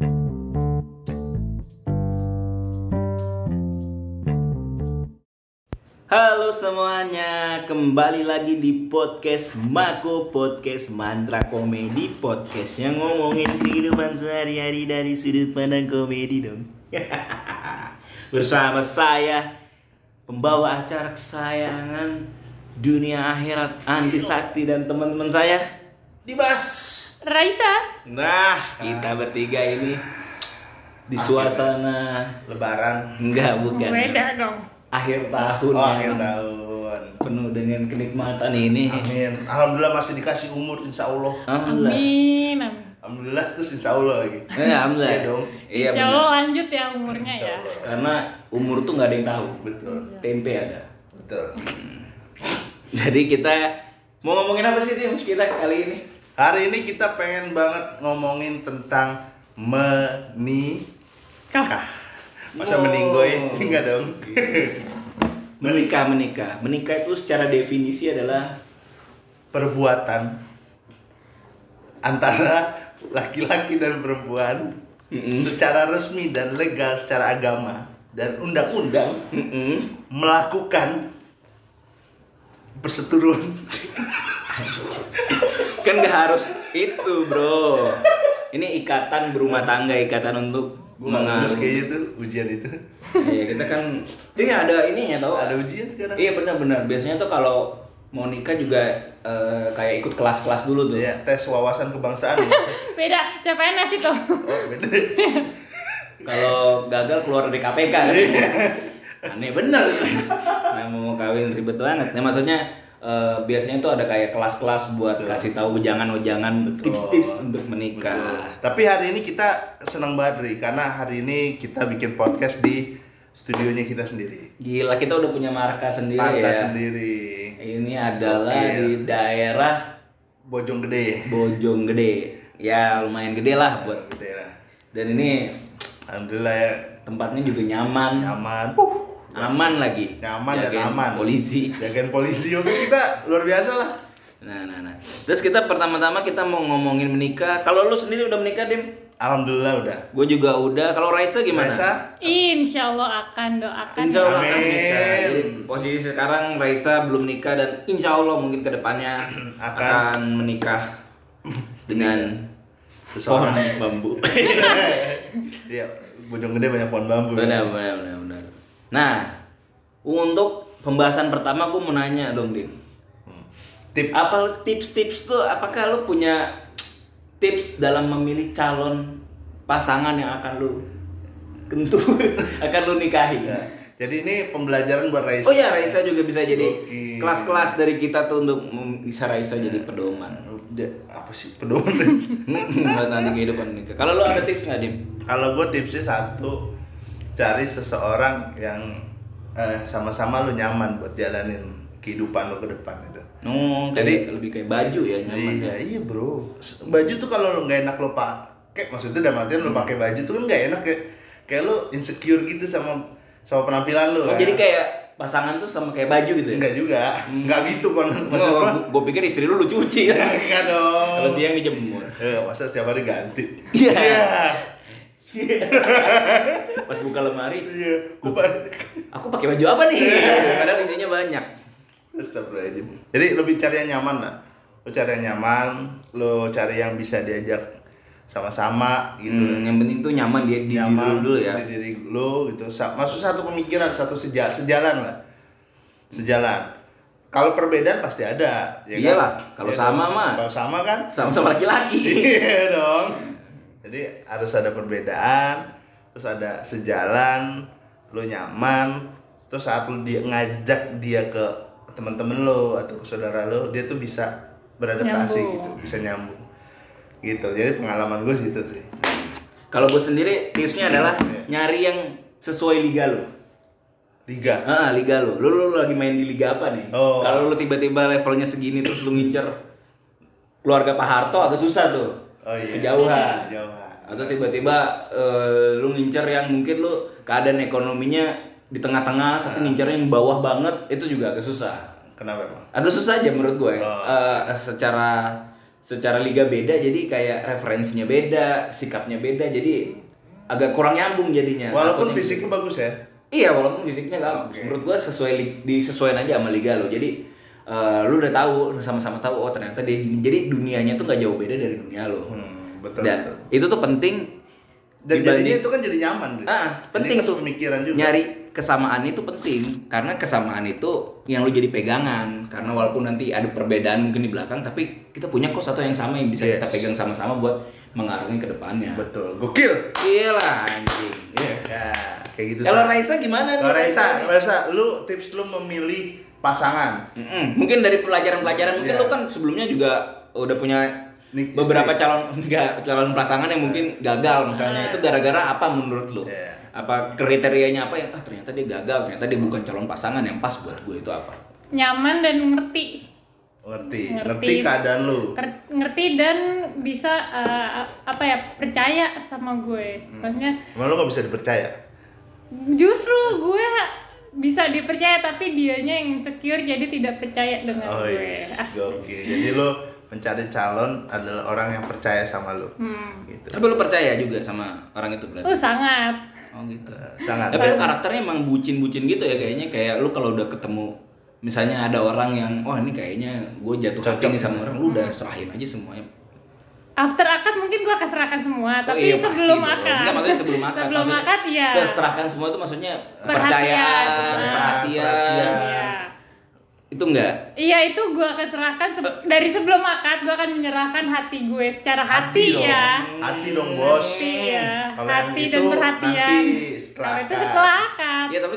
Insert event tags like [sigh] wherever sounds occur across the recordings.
Halo semuanya, kembali lagi di podcast Mako Podcast Mantra Komedi Podcast yang ngomongin kehidupan sehari-hari dari sudut pandang komedi dong. [laughs] Bersama saya, pembawa acara kesayangan dunia akhirat Andi Sakti dan teman-teman saya. Dibas. Raisa. Nah, kita bertiga ini di suasana Lebaran. enggak bukan Beda dong. akhir tahun Oh, yang akhir tahun. penuh dengan kenikmatan ini. Amin. Alhamdulillah masih dikasih umur insya Allah. Alhamdulillah. Amin. amin. Alhamdulillah terus insya Allah lagi. Eh, alhamdulillah. Iya dong. Iya Insya. Allah lanjut ya umurnya ya. Karena umur tuh nggak ada yang tahu. Betul. Tempe ada. Betul. Jadi kita mau ngomongin apa sih tim kita kali ini? Hari ini kita pengen banget ngomongin tentang menikah. Kah. Masa Oh. meninggoy? [laughs] Enggak dong. [laughs] Menikah, menikah. Menikah itu secara definisi adalah Perbuatan antara laki-laki dan perempuan Mm-mm. secara resmi dan legal secara agama dan undang-undang Mm-mm. melakukan perseturuan [laughs] kan nggak harus itu bro. Ini ikatan berumah tangga, ikatan untuk mengaruh. kayaknya tuh ujian itu Iya kita kan, iya ada ininya tau. ada ujian sekarang Iya benar-benar. Biasanya tuh kalau mau nikah juga eh, kayak ikut kelas-kelas dulu tuh. ya tes wawasan kebangsaan [laughs] Beda. CPNS itu. oh beda [laughs] Kalau gagal keluar dari KPK kan. Iya. Aneh bener. Nah, mau kawin ribet banget. Nah, maksudnya eh, biasanya tuh ada kayak kelas-kelas buat kasih tahu jangan-jangan tips-tips untuk menikah. tapi hari ini kita senang banget Ri karena hari ini kita bikin podcast di studionya kita sendiri Gila, kita udah punya marka sendiri Pantas ya. sendiri Ini adalah Oke. di daerah Bojonggede Bojonggede. Ya, lumayan gede lah buat. Gede lah. Dan ini alhamdulillah ya tempatnya juga nyaman, nyaman uh, aman lagi. nyaman dan Jagain aman Polisi. jagain polisi oke kita luar biasa lah Nah, nah, nah. Terus kita pertama-tama kita mau ngomongin menikah. Kalau lu sendiri udah menikah, Dim? alhamdulillah udah Gue juga udah. Kalau Raisa gimana? Raisa Insya Allah akan doakan. Insya Allah akan Amin. menikah. Jadi posisi sekarang Raisa belum nikah dan insya Allah mungkin ke depannya [clears throat] akan, Akan. menikah dengan pohon bambu. [laughs] Iya, Bojonggede banyak pohon bambu. benar, benar, benar, benar. Nah, untuk pembahasan pertama gue mau nanya dong, Dim. Tips. Apa tips-tips tuh? Apakah lu punya tips dalam memilih calon pasangan yang akan lu tentu [laughs] akan lu nikahi? Ya. Jadi ini pembelajaran buat Raisa. Oh ya, Raisa juga bisa jadi kelas-kelas dari kita tuh untuk bisa Raisa jadi pedoman. Apa sih pedoman? [laughs] Buat nanti kehidupan nikah. Kalau lu ada tips nggak, Dim? Kalau gue tipsnya satu, cari seseorang yang eh, sama-sama lu nyaman buat jalanin kehidupan lu ke depan itu. Oh, Jadi- lebih kayak baju ya nyaman iya, ya. iya bro. Baju tuh kalau lu nggak enak lu pakai, maksudnya dalam artian lu pakai baju tuh kan nggak enak kayak kayak lu insecure gitu sama sama penampilan lu. Oh, kan? jadi kayak pasangan tuh sama kayak baju gitu ya? enggak juga, enggak gitu kan maksud Gue pikir istri lu lu cuci ya. Enggak dong. Kalau siang dijemur. Eh, masa tiap hari ganti? Iya. Pas buka lemari, Iya. Aku pakai baju apa nih? Padahal isinya banyak. Astagfirullahaladzim. Jadi lebih cari yang nyaman lah. Lo cari yang nyaman, lo cari yang bisa diajak sama-sama gitu. Hmm, yang penting tuh nyaman dia di diri lu dulu ya. di diri lo gitu. Maksud satu pemikiran, satu sejalan, sejalan lah. Sejalan. Kalau perbedaan pasti ada, ya kan? Iyalah, kalau Iya sama dong. mah. Kalau sama kan? Sama-sama laki-laki. Iya dong. Jadi harus ada perbedaan, terus ada sejalan, lo nyaman, terus saat lo dia ngajak dia ke teman-teman lo atau ke saudara lo, dia tuh bisa beradaptasi Nyambung. gitu, bisa nyambung. Gitu. Jadi pengalaman gue gitu sih. Kalau gue sendiri tipsnya adalah Iya. nyari yang sesuai liga lu. Liga. Ah, liga lu. Lu, lu lagi main di liga apa nih? Oh. Kalau lu tiba-tiba levelnya segini terus lu ngincer keluarga Pak Harto agak susah tuh. Oh iya. Kejauhan. Kejauhan. Atau tiba-tiba eh, lu ngincer yang mungkin lu keadaan ekonominya di tengah-tengah tapi ngincernya yang bawah banget itu juga agak susah. Kenapa emang? Agak susah aja menurut gue. Oh. Eh, secara secara liga beda jadi kayak referensinya beda sikapnya beda jadi agak kurang nyambung jadinya Walaupun fisiknya bagus ya. Iya, walaupun fisiknya bagus. Oke. Menurut gua sesuai disesuaikan aja sama liga lo. Jadi eh, lu udah tahu, sama-sama tahu oh ternyata dia gini. Jadi dunianya tuh nggak jauh beda dari dunia lo. Hmm, betul Dan betul. itu tuh penting Dan dibanding- jadinya itu kan jadi nyaman. Ah, penting tuh pemikiran juga. nyari kesamaan itu penting karena kesamaan itu yang lu jadi pegangan karena walaupun nanti ada perbedaan mungkin di belakang tapi kita punya kok satu yang sama yang bisa kita Yes. pegang sama-sama buat mengarungi ke depannya. Betul. Gokil. Iya lah anjing. Iya. Ya, kayak gitu. Kalau Sa. Raisa gimana nih? Kalau Raisa, Raisa, lu tips lu memilih pasangan. Mm-mm. Mungkin dari pelajaran-pelajaran mungkin Iya. lu kan sebelumnya juga udah punya Nik- beberapa istri. calon enggak calon pasangan yang mungkin gagal misalnya itu gara-gara apa menurut lu? Iya. Apa kriterianya apa yang ah ternyata dia gagal, ternyata dia bukan calon pasangan yang pas buat gue itu apa? Nyaman dan ngerti. Ngerti. Ngerti. Ngerti keadaan lu. Ngerti dan bisa eh, apa ya percaya sama gue. Hmm. Maksudnya Emang lu gak bisa dipercaya? justru gue bisa dipercaya tapi dianya yang insecure jadi tidak percaya dengan Oh gue. yes, Asik. gokil. Jadi lu mencari calon adalah orang yang percaya sama lu. Hmm. Gitu. Tapi lu percaya juga sama orang itu berarti? Oh sangat. Oh gitu. Sangat. Tapi lu karakternya emang bucin-bucin gitu ya kayaknya kayak lu kalau udah ketemu misalnya ada orang yang wah ini kayaknya gue jatuh hati nih sama orang lu udah serahin aja semuanya. After akad mungkin gue akan serahkan semua, Oh tapi iya, sebelum dong. akad. Enggak maksudnya sebelum akad. sebelum Maksudnya akad ya. Serahkan semua itu maksudnya Perhatian. kepercayaan, Ah, perhatian. Iya. Itu enggak. Iya itu gue akan serahkan se- dari sebelum akad gue akan menyerahkan hati gue secara hati, dong. ya. Hati dong, Bos. Hati ya. Kalau hati itu dan perhatian. nanti setelah Kalau itu setelah akad. Iya tapi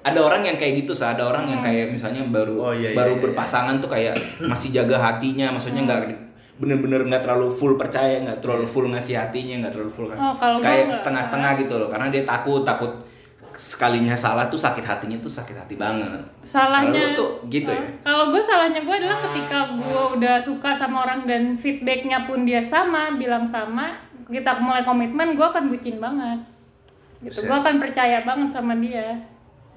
ada orang yang kayak gitu sah ada orang yang kayak misalnya baru Oh, iya, iya, baru iya, berpasangan tuh kayak masih jaga hatinya maksudnya nggak bener-bener nggak terlalu full percaya nggak terlalu full ngasih hatinya nggak terlalu full ngasih Oh, kalau kayak setengah-setengah gitu loh. Karena dia takut takut sekalinya salah tuh sakit hatinya tuh sakit hati banget. Salahnya Kalau tuh gitu ya? Oh, Kalau gue salahnya gue adalah ketika gue udah suka sama orang dan feedbacknya pun dia sama, bilang sama, kita mulai komitmen, gue akan bucin banget. Gitu, gue akan percaya banget sama dia.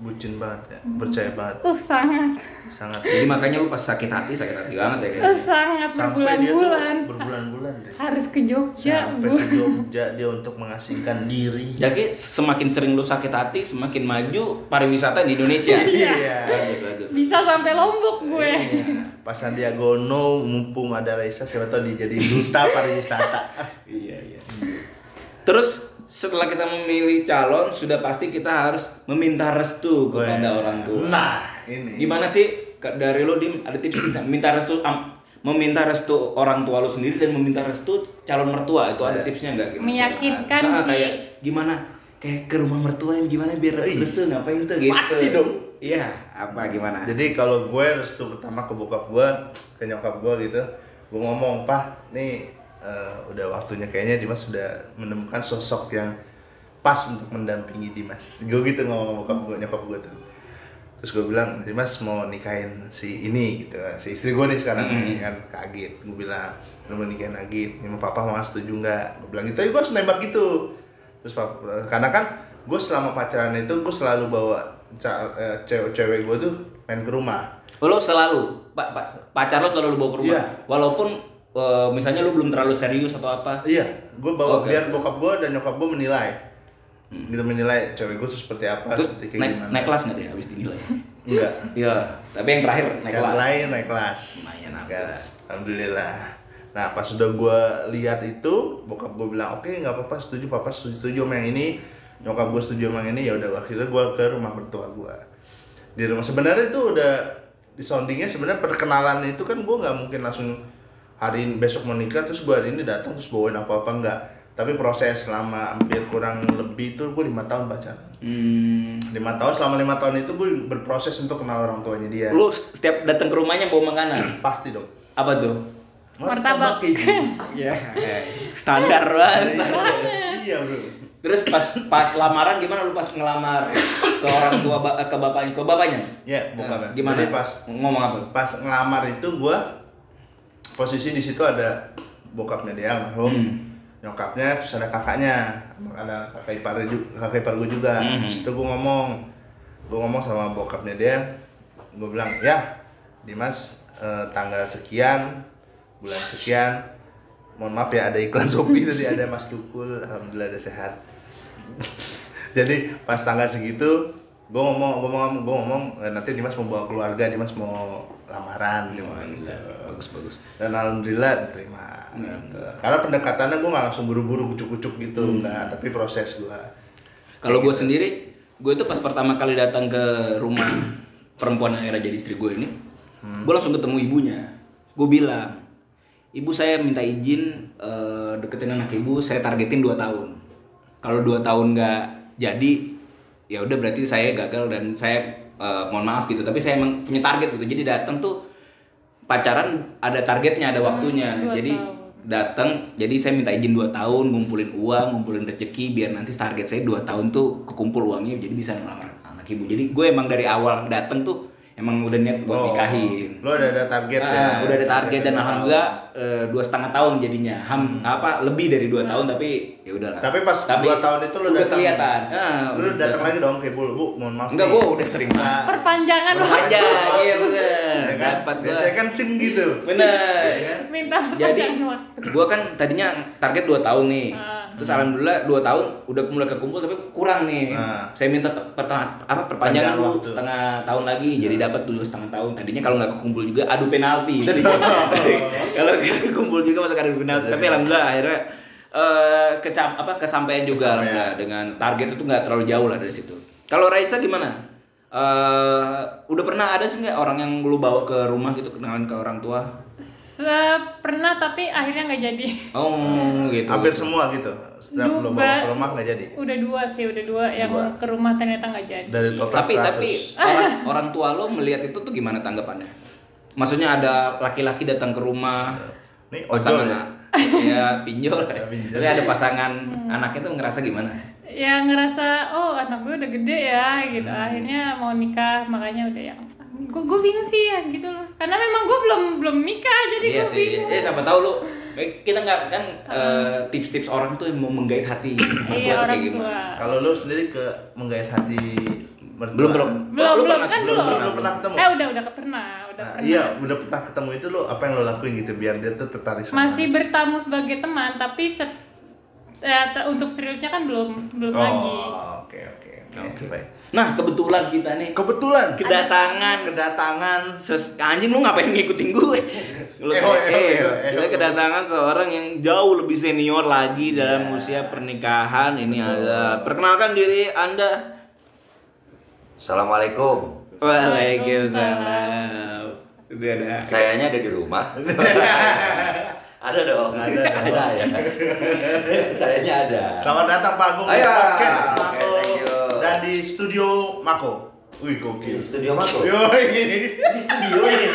Bucin banget ya. Percaya banget. Uh sangat, Sangat. jadi makanya lu pas sakit hati sakit hati banget ya uh kayaknya sangat Sampai dia tuh berbulan-bulan. berbulan-bulan deh. Harus ke Jogja, Sampai gue. ke Jogja dia untuk mengasingkan diri. jadi semakin sering lu sakit hati semakin maju pariwisata di Indonesia [laughs] Iya. bagus bagus Bisa sampai Lombok gue. Iya. Pas Sandiaga Uno mumpung ada Raisa siapa tahu dia jadi duta pariwisata. [laughs] Iya, iya. Terus setelah kita memilih calon, sudah pasti kita harus meminta restu kepada Weh. orang tua. Nah, ini. Gimana sih dari lo dim ada tips tips minta restu am- meminta restu orang tua lo sendiri dan meminta restu calon mertua itu ada tipsnya nggak? Gimana? Meyakinkan Ah, sih. Kayak gimana? Kayak ke rumah mertua yang gimana biar Ih. restu ngapain tuh gitu? Pasti dong. Iya, apa gimana? Jadi kalau gue restu pertama ke bokap gue, ke nyokap gue gitu, gue ngomong, Pak, nih eh, udah waktunya kayaknya Dimas sudah menemukan sosok yang pas untuk mendampingi Dimas. Gue gitu ngomong sama bokap gue, nyokap gue tuh. Terus gue bilang, Dimas mau nikahin si ini gitu, si istri gue nih sekarang Mm-mm. kan Kak Agit. Gue bilang, lu mau nikahin Agit, ini papa mau setuju nggak? Gue bilang gitu, ya gue harus nembak gitu. Terus papa, karena kan gue selama pacaran itu gue selalu bawa eh, cewek-cewek gue tuh main ke rumah. Oh, lo selalu pak pa, pacar lo selalu bawa ke rumah Iya. walaupun eh, misalnya lo belum terlalu serius atau apa Iya, gue bawa Oke. biar bokap gue dan nyokap gue menilai. Gitu menilai cewek gue tuh seperti apa, Hmm. terus seperti kayak naik, gimana. naik kelas nggak dia habis dinilai [laughs] Enggak. Iya, tapi yang terakhir naik Yang kelas. lain naik kelas. Lumayan, alhamdulillah. Nah pas sudah gue lihat itu, bokap gue bilang oke nggak apa-apa setuju, papa setuju, setuju sama yang ini, nyokap gue setuju sama yang ini, ya udah akhirnya gue ke rumah mertua gue. Di rumah sebenarnya itu udah di soundingnya sebenarnya perkenalan itu kan gue nggak mungkin langsung hari ini besok mau nikah terus gue hari ini datang terus bawain apa apa enggak tapi proses selama hampir kurang lebih itu gue lima tahun pacaran Hmm. lima tahun selama lima tahun itu gue berproses untuk kenal orang tuanya dia Lu setiap datang ke rumahnya bawa makanan. [clears throat] pasti dong Apa tuh? Martabak. [laughs] Ya, standar banget. iya bro Terus pas pas lamaran gimana lu pas ngelamar ke orang tua ba- ke bapaknya ke bapaknya? ya bokapnya Eh, Gimana? Jadi pas ngomong apa? pas ngelamar itu gue posisi di situ ada bokapnya dia almarhum. Hmm. nyokapnya terus ada kakaknya. Ada kakak ipar juga kakak ipar gue juga. Hmm. Terus itu gue ngomong. Gue ngomong sama bokapnya dia. Gue bilang ya Dimas eh, tanggal sekian bulan sekian mohon maaf ya ada iklan Shopee [laughs] tadi ada Mas Tukul alhamdulillah ada sehat. [laughs] Jadi pas tanggal segitu gue ngomong gue ngomong gue ngomong eh, nanti Dimas mau bawa keluarga Dimas mau lamaran gitu. bagus bagus dan alhamdulillah diterima gitu. karena pendekatannya gue nggak langsung buru-buru kucuk-kucuk gitu enggak tapi proses gue Kalau gue sendiri, gue itu pas pertama kali datang ke rumah [coughs] perempuan yang akhirnya jadi istri gue ini, gue langsung ketemu ibunya. Gue bilang, ibu saya minta izin eh, deketin anak ibu, saya targetin 2 tahun. Kalau 2 tahun nggak jadi, ya udah berarti saya gagal dan saya eh, mohon maaf gitu. Tapi saya emang punya target gitu. Jadi datang tuh pacaran ada targetnya, ada waktunya. dua jadi tahun. datang jadi saya minta izin 2 tahun ngumpulin uang ngumpulin rezeki biar nanti target saya 2 tahun tuh kekumpul uangnya jadi bisa ngelamar anak ibu jadi gue emang dari awal datang tuh emang udah niat buat nikahin. Lo udah ada target Ah, ya? udah ada target dan dua alhamdulillah eh, dua setengah tahun jadinya. Ham apa lebih dari dua tahun tapi ya udahlah. Hmm. Tapi pas dua tahun itu lu udah datang. kelihatan. Ah, lu udah datang lagi dong ke ibu bu mohon maaf enggak gue udah sering banget. Nah, Perpanjangan. Aja iya [laughs] bener. Ya kan? dapat gue biasanya kan sim gitu. Bener. [laughs] Minta jadi perpanjangan waktu. gua kan tadinya target 2 tahun nih Terus alhamdulillah 2 tahun udah mulai kekumpul tapi kurang nih. Ah. saya minta per- pertengah- apa perpanjangan Panjang dulu waktu. setengah tahun lagi jadi dapat dulu setengah tahun. Tadinya kalau nggak kekumpul juga adu penalti. [laughs] Kalau nggak kekumpul juga masuk adu penalti. Tapi alhamdulillah akhirnya eh kecam apa kesampaian juga Kesampaian. dengan target itu nggak terlalu jauh lah dari situ. Kalau Raisa gimana? Eh udah pernah ada sih nggak orang yang lu bawa ke rumah gitu kenalan ke orang tua pernah tapi akhirnya nggak jadi. oh gitu hampir semua gitu setiap lo ba- bawa ke rumah nggak jadi Udah dua sih, udah dua yang Dua. ke rumah ternyata nggak jadi. dari total tapi 100. tapi orang, orang tua lo melihat itu tuh gimana tanggapannya maksudnya ada laki-laki datang ke rumah Nih, ojol pasangan ya? ya pinjol Ya, [laughs] pinjol. Tapi ada pasangan anaknya tuh ngerasa gimana Ya ngerasa oh anak gue udah gede ya gitu. Akhirnya mau nikah makanya udah yang gue gue bingung sih ya gitu loh. Karena memang gue belum belum nikah jadi iya gue sih bingung. eh siapa tahu lo eh, kita nggak kan eh, tips-tips orang tuh yang mau menggait hati mertua Iya tuh orang kayak gimana tua. kalau lu sendiri ke menggait hati mertua belum belum Belum Lu belum pernah- kan belum, belum. belum pernah ketemu? Eh udah udah pernah, udah Nah, pernah. iya udah pernah ketemu itu lo apa yang lo lakuin gitu biar dia tuh tertarik sama Masih bertamu sebagai teman tapi set, eh, untuk seriusnya kan belum belum oh lagi. oke oke Oke. baik nah kebetulan kita nih kebetulan kedatangan kedatangan Ses anjing lu ngapain ngikutin gue? [laughs] Lu eh, kita kedatangan seorang yang jauh lebih senior lagi dalam usia pernikahan. Ini ada perkenalkan diri Anda. Assalamualaikum. Waalaikumsalam. Itu ada. Sayanya ada di rumah. [laughs] ada dong. Ada dong. Saya. Sayanya ada. selamat datang Pak Agung Ayo. podcast. Dan di studio Mako wih gokil Di studio Mako. Yoi. Di studio ini.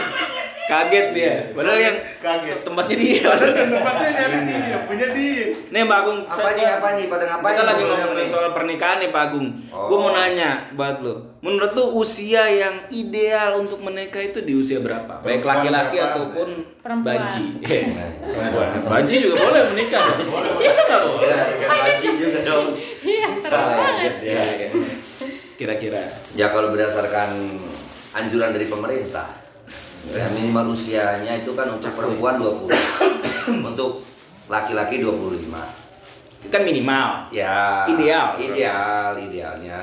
Kaget dia. Padahal yang Kaget. tempatnya dia. Padahal [laughs] yang tempatnya nyari dia punya dia Nih Pak Agung, Apa saya- nih? Apa nih? Pada ngapain? Kita lagi ngomongin nih? soal pernikahan nih Pak Agung. Oh. Gue mau nanya buat lo. Menurut lo usia yang ideal untuk menikah itu di usia berapa? Baik laki-laki ataupun Perempuan. Eh, Perempuan. [laughs] banci juga boleh menikah dong. Masa nggak boleh? Ya, banci juga dong. Iya, ya. Ya, ya. Kira-kira. Ya kalau berdasarkan anjuran dari pemerintah, ya minimal usianya itu kan untuk perempuan 20. [coughs] untuk laki-laki 25. Kan minimal. Ya. Ideal. Ideal, idealnya.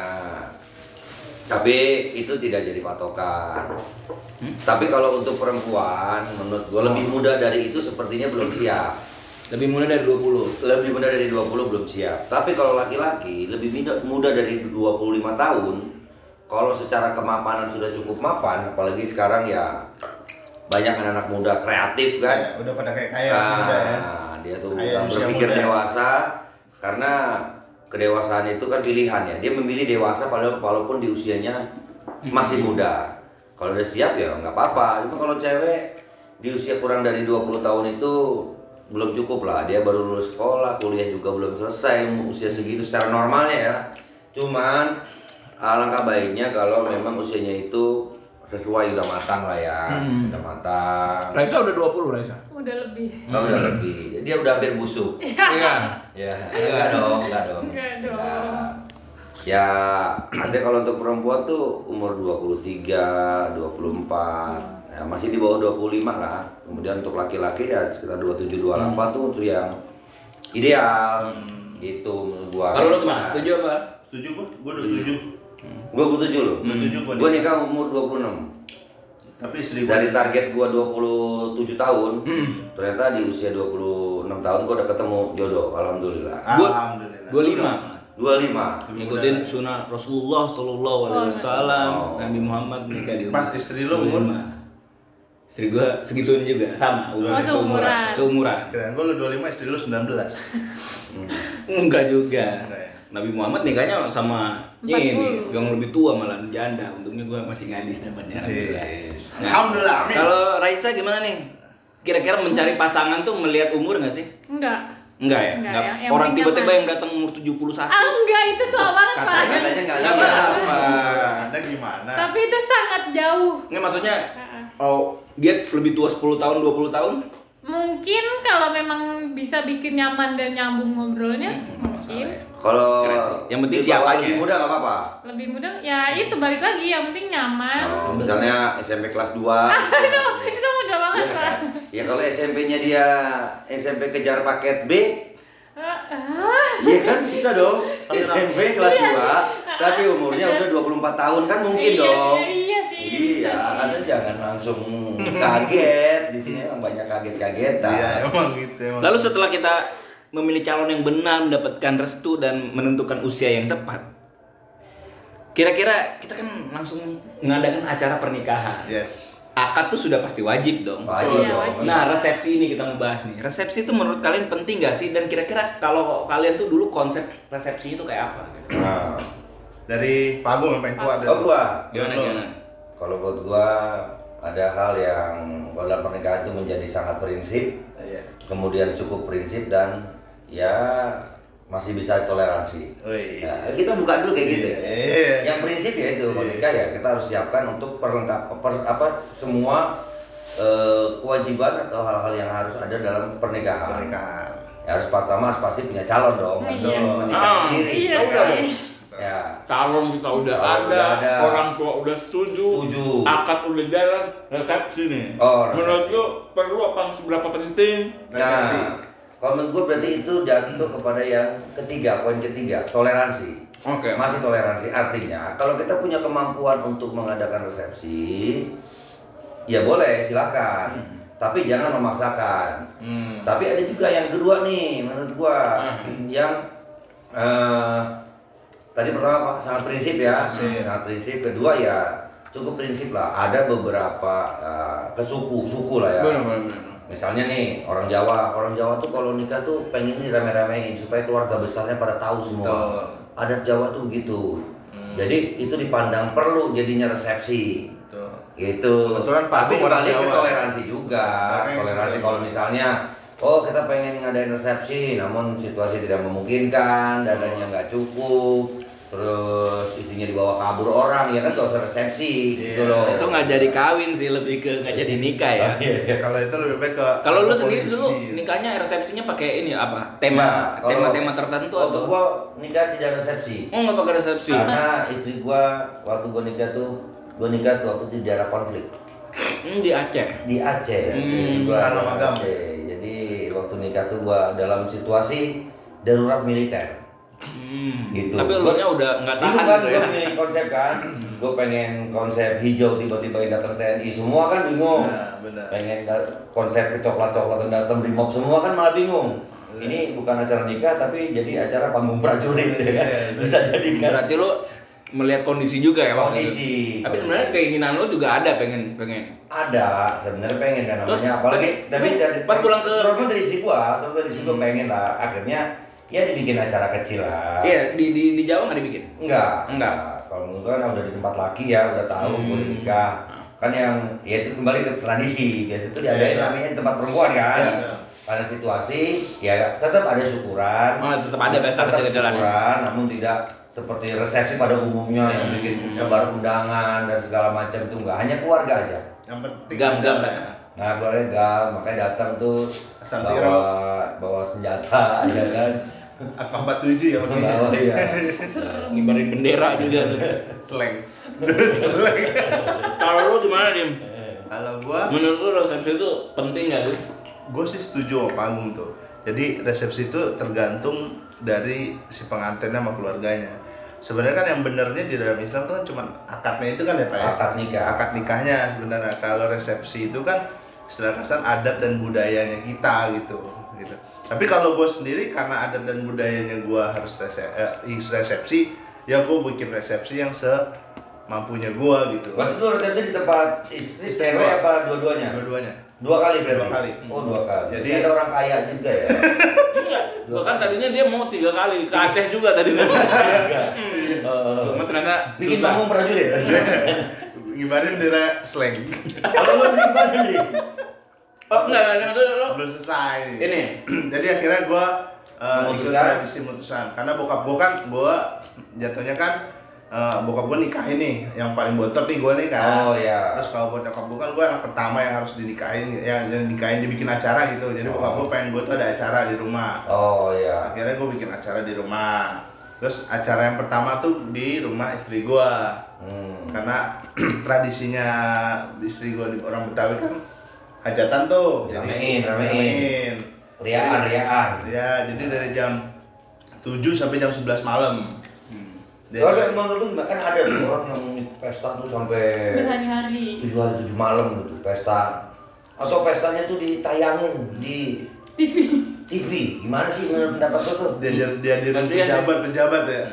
Tapi itu tidak jadi patokan. Tapi kalau untuk perempuan, menurut gua lebih muda dari itu sepertinya belum siap. Lebih muda dari 20. Lebih muda dari 20 belum siap. Tapi kalau laki-laki lebih muda, muda dari 25 tahun, kalau secara kemapanan sudah cukup mapan, apalagi sekarang ya banyak anak-anak muda kreatif kan. Ya, udah pada kayak kaya masih muda ya Nah, dia tuh usia berpikir muda. dewasa karena kedewasaan itu kan pilihan ya. Dia memilih dewasa padahal walaupun di usianya masih muda. Kalau udah siap ya nggak apa-apa. Cuma kalau cewek di usia kurang dari 20 tahun itu belum cukup lah. Dia baru lulus sekolah, kuliah juga belum selesai usia segitu secara normalnya ya. Cuman alangkah baiknya kalau memang usianya itu sesuai udah matang lah ya, Hmm. udah matang. Raisa udah 20 Raisa. Udah lebih. Oh, udah lebih. Dia udah hampir busuk. [laughs] Iya. Ya, enggak dong, enggak dong. Enggak dong. Ya, ada kalau untuk perempuan tuh umur 23, 24. Ya, masih di bawah 25 lah. Kemudian untuk laki-laki ya sekitar 27 28 tuh untuk yang ideal. Gitu menurut gua. Kalau lu gimana? Setuju apa? Setuju gua? Gua udah setuju. 27 lu. 27 gua Gua nikah. nikah umur 26. Tapi istri gua Dari target gua 27 tahun, ternyata di usia 26 tahun gua udah ketemu jodoh, alhamdulillah. Gua Alhamdulillah. 25. 25. Ngikutin sunnah Rasulullah Sallallahu Alaihi Wasallam, Oh. Nabi Muhammad nikah di umur Pas istri lu umur? 25. Istri gua segituan juga, sama, umur Oh, seumuran. Seumuran. Kirain gua lu 25, istri lu 19. Enggak juga. Enggak ya? Nabi Muhammad nikahnya sama 40. ini yang lebih tua malah janda. Untungnya gua masih gadis dapatnya. Alhamdulillah. Yes. Nah, Alhamdulillah, amin. Kalau Raisa gimana nih? Kira-kira mencari pasangan tuh melihat umur nggak sih? Enggak. Enggak ya? Enggak, Enggak. yang Orang tiba-tiba yang datang umur 71. Ah enggak itu tua banget pak. Katanya Katanya nggak nggak lihat. apa-apa. Anda gimana? Tapi itu sangat jauh. Nggak maksudnya Heeh. oh dia lebih tua 10 tahun 20 tahun? Mungkin kalau memang bisa bikin nyaman dan nyambung ngobrolnya, Nggak masalah ya. Kalau. Yang penting bawah siapanya. lebih muda nggak apa-apa. Lebih mudah ya itu balik lagi yang penting nyaman. Oh, misalnya SMP kelas 2 [laughs] itu itu mudah banget pak. Ya kalau SMP-nya dia SMP kejar paket B, Ah, ah. Iya kan bisa dong. SMP kelas Iya 2, sih. tapi umurnya udah 24 tahun kan mungkin Iya dong. sih, iya sih, bisa Iya. Anda jangan langsung kaget. Di sini emang banyak kaget-kagetan. Iya, emang gitu emang. Lalu setelah kita memilih calon yang benar, mendapatkan restu dan menentukan usia yang tepat. Kira-kira kita kan langsung mengadakan acara pernikahan. Yes. Akad tuh sudah pasti wajib dong. Wajib Iya, dong. wajib. Nah, resepsi ini kita mau bahas nih. Resepsi itu menurut kalian penting gak sih? Dan kira-kira kalau kalian tuh dulu konsep resepsi itu kayak apa? Gitu. Nah, Dari Pak Agung yang paling tua ada. oh gua Gimana gimana? kalau buat gua ada hal yang dalam pernikahan itu menjadi sangat prinsip, Iya. kemudian cukup prinsip dan ya masih bisa toleransi. Nah, kita buka dulu kayak gitu. Iya. Yang prinsip ya itu menikah ya kita harus siapkan untuk perlengkap per- apa semua eh, kewajiban atau hal-hal yang harus ada dalam pernikahan. Pernikahan. Ya, harus pertama harus pasti punya calon dong. Iya Untuk sih. menikah Ah, sendiri. iya Ya udah. Ya. Calon kita udah Calon ada, udah ada. orang tua udah setuju, Setuju. akad udah jalan, resepsi nih. Oh, resepsi. Menurut lu perlu apa seberapa penting? Resepsi. Nah, menurut gue berarti itu jatuh kepada yang ketiga, poin ketiga, toleransi. Oke. Masih toleransi artinya kalau kita punya kemampuan untuk mengadakan resepsi, ya boleh silakan. Tapi jangan memaksakan. Hmm. Tapi ada juga yang kedua nih menurut gua Hmm. yang eh, tadi pertama Pak, sangat prinsip ya, Prinsip. sangat prinsip. Kedua ya cukup prinsip lah. Ada beberapa eh, kesuku suku lah ya. Benar benar benar. Misalnya nih orang Jawa, orang Jawa tuh kalau nikah tuh pengen nih rame-ramein supaya keluarga besarnya pada tahu semua. Betul. Adat Jawa tuh gitu. Hmm. Jadi itu dipandang perlu jadinya resepsi Tuh. gitu. Kebetulan Pak Tapi kembali ke Jawa. toleransi juga. Toleransi kalau misalnya oh kita pengen ngadain resepsi namun situasi tidak memungkinkan, dananya nggak cukup, terus istrinya dibawa kabur orang ya kan gak usah resepsi gitu Iya. loh. Itu nggak jadi kawin sih, lebih ke nggak jadi nikah ya. Iya. Kalau itu lebih baik ke Kalau lu sendiri polisi. dulu nikahnya resepsinya pakai ini apa? Tema Nah, kalau- tema-tema tertentu waktu atau? gua nikah tidak resepsi. Oh nggak pakai resepsi. Karena istri gua waktu gua nikah tuh gua nikah tuh waktu di daerah konflik Hmm, di Aceh. di Aceh. Hmm, gua. Aceh. Jadi waktu nikah tuh gua dalam situasi darurat militer. Hmm. Gitu. Tapi lu nya udah nggak tahan kan gitu gue ya. milih konsep kan Gue pengen konsep hijau tiba-tiba yang datang TNI Semua kan bingung Nah, benar. Pengen konsep kecoklat-coklatan datang brimob semua kan malah bingung Ini bukan acara nikah tapi jadi acara panggung prajurit ya kan Iya, Bisa jadi kan Berarti lu melihat kondisi juga ya waktu Kondisi. itu. Tapi sebenarnya keinginan lu juga ada pengen pengen. ada sebenarnya pengen kan Terus, namanya apalagi tapi- dari pas pulang ke- terutama dari istri gua terus dari istri gua pengen lah akhirnya ya dibikin acara kecil lah Iya di di di Jawa nggak dibikin. Enggak. Enggak. Kalau menurut kan udah di tempat laki ya, udah tahu Hmm. boleh nikah. Kan yang ya itu kembali ke tradisi. Biasa itu diadain Iya. namanya tempat perempuan kan. Iya. Karena situasi ya tetap ada syukuran. Oh, tetap ada pesta Tetap kecil-kecilan ya. syukuran, namun tidak seperti resepsi pada umumnya yang Hmm. bikin sebar undangan dan segala macam itu enggak, hanya keluarga aja. Yang penting Gam-gam datang. Nah, keluarga gam, makanya datang tuh Asal bawa bawa senjata [laughs] ya kan. AK47 ya pakai Bawa ya. Ngibarin bendera juga tuh. slang. [laughs] Slang. Kalau lu gimana Dim? Kalau gua Menurut lu resepsi itu penting gak sih? gue sih setuju sama panggung tuh jadi resepsi itu tergantung dari si pengantinnya sama keluarganya sebenarnya kan yang benernya di dalam Islam tuh kan cuma akadnya itu kan ya pak ya Akad nikah. akad nikahnya sebenarnya kalau resepsi itu kan istilah kasar adat dan budayanya kita gitu gitu tapi kalau gue sendiri karena adat dan budayanya gue harus rese- eh, resepsi ya gue bikin resepsi yang semampunya gue gitu Waktu itu resepsi di tempat istri, cewek apa dua-duanya? dua-duanya Dua kali berarti? Dua kali. Oh dua kali. Jadi- ada orang kaya juga ya. [laughs] Enggak. Bahkan tadinya dia mau tiga kali ke Aceh juga tadinya. Eh, Cuma ternyata bikin susah. panggung prajurit. [laughs] ngibarin bendera slang Kalau lu bikin? Oh enggak, enggak, enggak, enggak. belum selesai Ini. [clears throat] jadi akhirnya gue uh, ikut tradisi mutusan karena bokap gue kan gue jatuhnya kan uh, bokap gue nikah ini yang paling bontot nih gue nih kan Oh, iya. terus kalau buat nyokap gue kan gue anak pertama yang harus dinikahin yang yang dinikahin dibikin acara gitu jadi bokap gue pengen gue tuh ada acara di rumah Oh ya. akhirnya gue bikin acara di rumah terus acara yang pertama tuh di rumah istri gue Hmm. karena [clears throat] tradisinya istri gue di orang Betawi kan hajatan tuh. Ramein, ramein. ramein. Riaan, riaan. ya jadi dari jam 7 sampai jam 11 malam. Dari- Kalau ada menurut lu kan ada tuh orang yang pesta tuh sampai berhari-hari. tujuh hari tujuh malam gitu pesta. Atau pestanya tuh ditayangin di TV TV gimana sih menurut pendapat lu tuh? dia dia dia pejabat pejabat ya.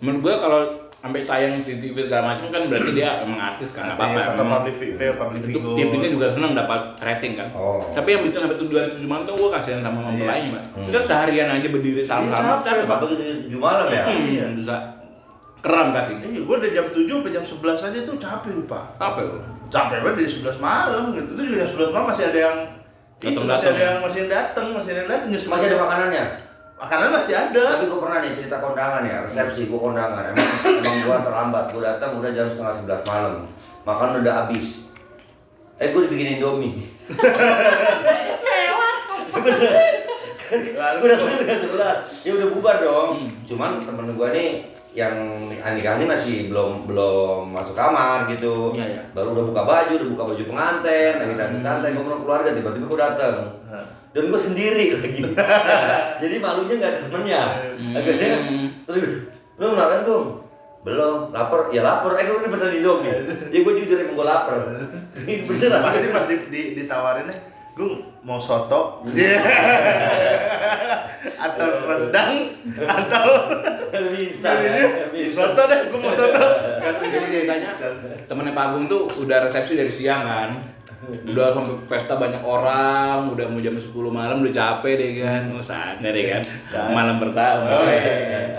Menurut gue kalau sampai tayang di TV segala macam kan berarti dia emang artis kan apa apa. Atau public figure public Itu figure TV-nya juga senang dapat rating kan. Oh. Tapi yang bikin sampai tujuh hari tujuh malam tuh gue kasihan sama Iya. mempelainya, Mas. Kita seharian aja berdiri sama-sama Iya, capek, capek. Apa gitu tujuh malam ya? Hmm, bisa keram kaki. Iya, gue dari jam 7 sampai jam 11 aja tuh capek lupa. Apa itu? Capek banget dari 11 malam gitu. Itu juga jam 11 malam masih ada yang itu masih ada ya? yang masih datang, masih ada yang datang jam 11. Masih ada makanannya? Makanan masih ada. Tapi gue pernah nih cerita kondangan ya, resepsi gue kondangan. Emang, emang gue terlambat, gue datang udah jam setengah sebelas malam. Makan udah habis. Eh gue dibikin Indomie. kayak warkop Lalu udah sebelas. Ya udah bubar dong. Cuman temen gue nih yang nikah ini masih belum belum masuk kamar gitu. Iya, iya. Baru udah buka baju, udah buka baju pengantin, lagi santai-santai ngobrol keluarga tiba-tiba gue datang. Dan gue sendiri lagi. [laughs] Jadi malunya nggak ada temennya. Akhirnya terus lu makan tuh belum lapar ya lapar eh gue pesan indomie ya gue jujur emang gue lapar [laughs] ini beneran pasti pas di, di, ditawarinnya gue mau soto Iya. [laughs] atau rendang atau instan ya, soto deh gue mau soto Jadi ceritanya temennya Pak Agung tuh udah resepsi dari siang kan. Udah sampai pesta banyak orang, udah mau jam 10 malam udah capek deh kan. Mau saatnya deh kan. Malam pertama.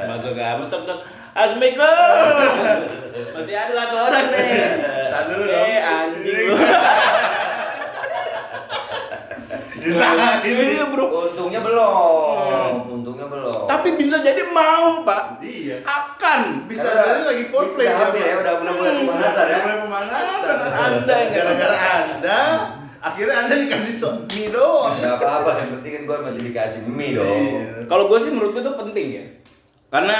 Masuk ke kamar tok tok. Assalamualaikum. [laughs] Masih ada satu orang nih. Tahan dulu dong. Eh anjing. [laughs] disahin Iya, Bro. untungnya belum. Untungnya belum. Tapi bisa jadi mau, Pak. iya. Akan. bisa jadi lagi foreplay udah hampir ya udah mulai mulai pemanasan ya. Mulai pemanasan. Anda yang gara-gara anda akhirnya anda dikasih so mie doang. Nggak apa-apa yang penting kan gue masih dikasih mie dong. Iya. Kalau gue sih menurut gue itu penting ya, karena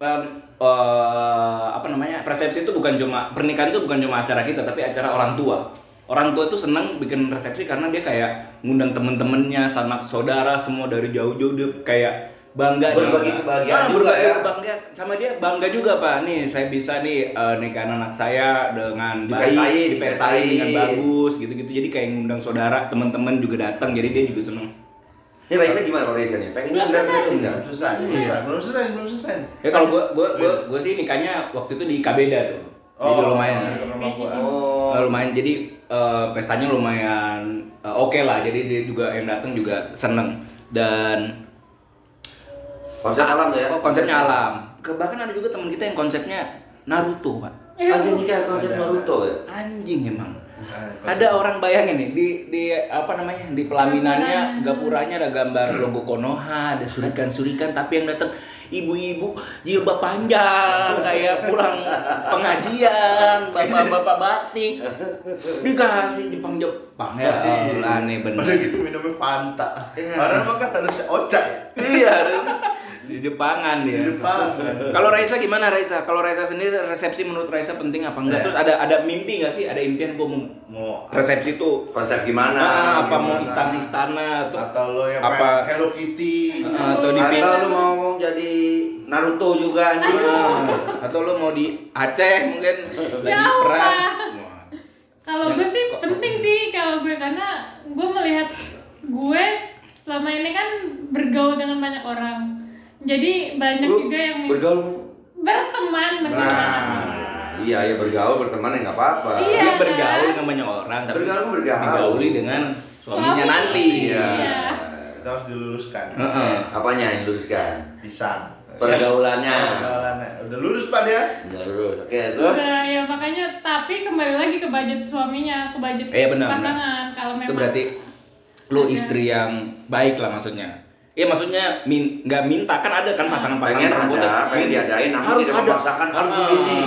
em, eh, apa namanya persepsi itu bukan cuma pernikahan itu bukan cuma acara kita, tapi acara orang tua. Orang tua itu senang bikin resepsi karena dia kayak ngundang temen-temennya, sanak saudara semua dari jauh-jauh dia kayak bangga Berbagi nih. kebahagiaan Ah, juga berbagi ya. kebahagiaan sama dia bangga juga pak. Nih saya bisa nih eh, nikahin anak saya dengan baik Dipestain, dengan bagus gitu-gitu. Jadi kayak ngundang saudara teman-teman juga datang jadi dia juga seneng. Ini Raisa gimana kalau Raisa nih? Pengen Belum undang selesai. enggak? Belum selesai belum selesai belum selesai. Ya kalau gua gua gua gua sih nikahnya waktu itu di Kabeda tuh. Jadi lumayan. di rumah gua. oh Eh, lumayan jadi eh, pestanya lumayan eh, oke lah. Jadi dia juga yang datang juga seneng dan konsep alam tuh ya oh, konsepnya alam. Ke- Bahkan ada juga teman kita yang konsepnya Naruto, Pak. anjing ini kayak konsep Naruto ya Anjing emang. Nah, Ada orang bayangin nih di di apa namanya di pelaminannya gapuranya ada gambar logo Konoha, ada surikan-surikan tapi yang datang ibu-ibu jilbab panjang kayak pulang pengajian, bapak-bapak batik. Dikasih Jepang Jepang ya Allah, aneh bener. gitu minumnya Fanta. Iya. Padahal mah kan harusnya Ocha ya. Iya. Di Jepangan dia. Jepang. Kalau Raisa gimana Raisa? Kalau Raisa sendiri resepsi menurut Raisa penting apa enggak? Ya. Terus ada ada mimpi nggak sih? Ada impian gue mau Mau resepsi tuh Konsep gimana? Nah, apa mau gimana? istana-istana tuh atau lo yang Apa? Hello Kitty. atau di Atau lu mau jadi Naruto juga anjing. Ah, atau lo mau di Aceh mungkin [laughs] lagi perang. Kalau gue sih kok- penting sih kalau gue karena gue melihat gue selama ini kan bergaul dengan banyak orang. Jadi banyak Lu juga yang bergaul. berteman dengan Nah. banyak orang. Iya, ya bergaul berteman ya nggak apa-apa. Iya. Dia bergaul dengan banyak orang tapi Bergaul kan bergaul. digauli dengan suaminya Suami. nanti. Iya. Iya. Itu harus diluruskan. Heeh. Apanya yang luruskan? Pisang. Pergaulannya. Pergaulannya. Udah lurus Pak dia? Udah lurus. Oke, terus Udah, ya makanya tapi kembali lagi ke budget suaminya, ke budget Iya, benar, pasangan. Kalau memang Itu berarti lu istri yang baik lah maksudnya. Iya maksudnya min nggak minta kan ada kan pasangan-pasangan perempuan ada, pengen diadain, namun tidak memaksakan harus Ah. begini.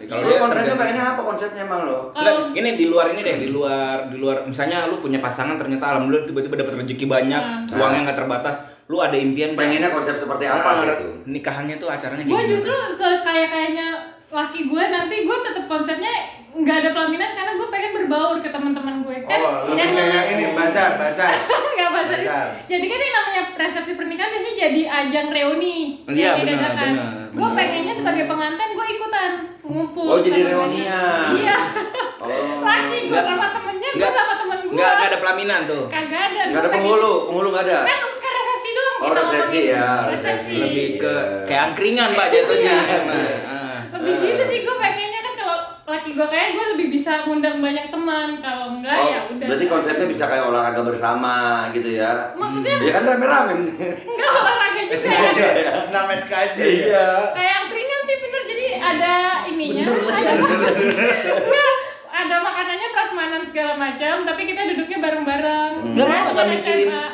Kalau lu dia konsepnya pengennya apa konsepnya emang lo? Enggak, ini di luar ini deh, di luar di luar misalnya lu punya pasangan ternyata alhamdulillah tiba-tiba dapat rezeki banyak, Nah. uangnya nggak terbatas. Lu ada impian? Pengennya konsep seperti Ah, apa gitu? Nikahannya tuh acaranya gimana? justru kayak kayaknya laki gue nanti gue tetap konsepnya nggak ada pelaminan karena gue pengen berbaur ke teman-teman gue kan Oh, lebih kayak ini bazar, bazar. [laughs] nggak Bazar. jadi kan yang namanya resepsi pernikahan biasanya jadi ajang reuni Iya, benar, benar, gue pengennya sebagai pengantin gue ikutan ngumpul Oh, jadi reunian. banyak. iya Oh. laki gue sama temennya gue sama temen gue Nggak nggak ada pelaminan tuh. kagak ada Nggak ada penghulu, penghulu nggak ada. kan kan resepsi doang Oh, kita resepsi ya, resepsi resepsi. Lebih ke Iya. kayak angkringan Pak jatuhnya. Lebih gitu sih gue pengennya kan kalau laki gue kayak gue lebih bisa ngundang banyak teman kalau enggak Oh, ya udah berarti konsepnya bisa kayak olahraga bersama gitu ya? Maksudnya? Ya kan rame-rame. enggak olahraga juga SKJ, ya senam SKJ. Iya. kayak angkringan sih bener jadi ada ininya ada Enggak, ada makanannya prasmanan segala macam tapi kita duduknya bareng-bareng Nggak Nah, nggak boleh mikirin kan?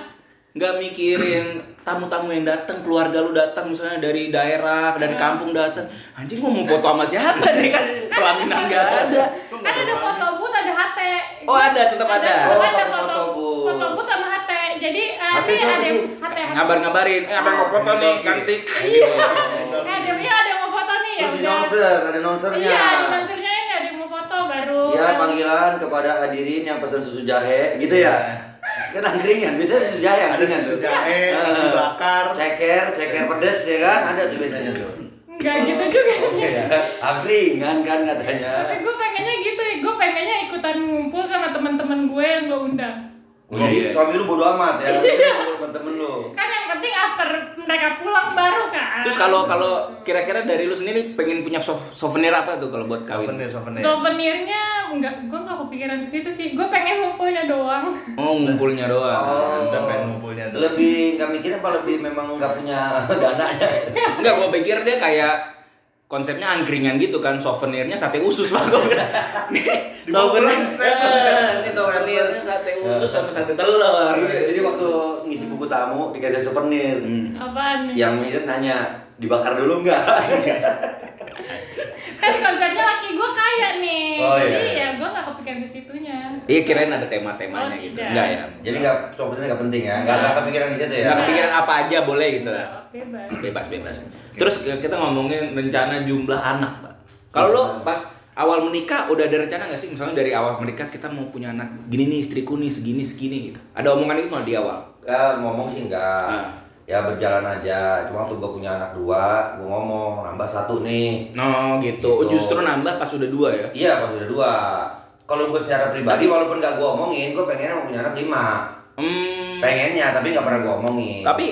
Nggak mikirin tamu-tamu yang datang, keluarga lu datang misalnya dari daerah, dari kampung datang. Anjing gua mau foto sama siapa nih kan? Pelaminan nggak ada. kan ada foto booth ada HT Oh, ada, tetap ada. Oh, ada foto foto booth. foto booth sama HT jadi eh, itu apa ada yang sih? HT Ngabar-ngabarin, eh mau foto nih, cantik. iya [laughs] eh dia punya ada yang mau foto nih ya udah nonser, ada nonsernya. iya di nonsernya ini ada yang mau foto baru Ya panggilan kepada hadirin yang pesan susu jahe gitu ya. Kan angkringan, biasanya susu jahe Ada susu jahe, susu bakar. Ceker, ceker pedes ya kan, ada tuh biasanya tuh. enggak gitu juga. Sih Angkringan kan katanya. tapi gue pengennya gitu ya gue pengennya ikutan ngumpul sama teman-teman gue yang gue undang. Oh, iya. suami lu bodo amat ya, temen-temen lu. kan yang penting after mereka pulang baru kan Terus kalau kalau kira-kira dari lu sendiri pengen punya sou- souvenir apa tuh kalau buat kawin? Souvenir, souvenir. souvenirnya enggak gue nggak kepikiran ke situ sih gue pengen ngumpulnya doang Oh, ngumpulnya doang. Oh, Udah pengen ngumpulnya dulu. lebih nggak mikirnya apa lebih memang nggak punya [laughs] dananya. Enggak, gua pikir dia kayak konsepnya angkringan gitu kan, souvenirnya sate usus Pak. Gua [laughs] Nih, souvenir, ya. eh, ini souvenirnya sate usus [laughs] sama sate telur. Jadi waktu ngisi buku tamu dikasih souvenir, apaan nih yang itu nanya dibakar dulu nggak? [laughs] kan konsepnya laki gue kaya nih Oh, iya, jadi iya. ya gue nggak kepikiran ke situnya Iya kirain ada tema-temanya Oh, gitu. tidak. Enggak ya. Jadi nggak souvenirnya nggak penting ya, nggak kepikiran di situ ya. Enggak kepikiran apa aja boleh gitu. bebas Bebas bebas. Terus kita ngomongin rencana jumlah anak, Pak. Kalau lo pas awal menikah udah ada rencana nggak sih? Misalnya dari awal menikah kita mau punya anak gini nih istriku nih segini segini gitu. Ada omongan itu nggak di awal? Ya ngomong sih enggak. Ah. Ya berjalan aja. Cuma waktu gua punya anak dua, gua ngomong nambah satu nih. No gitu. Oh, Gitu. justru nambah pas udah dua ya? Iya pas udah dua. Kalau gua secara pribadi walaupun nggak gua omongin, gua pengennya mau punya anak lima. Hmm. Pengennya tapi nggak pernah gua omongin. Tapi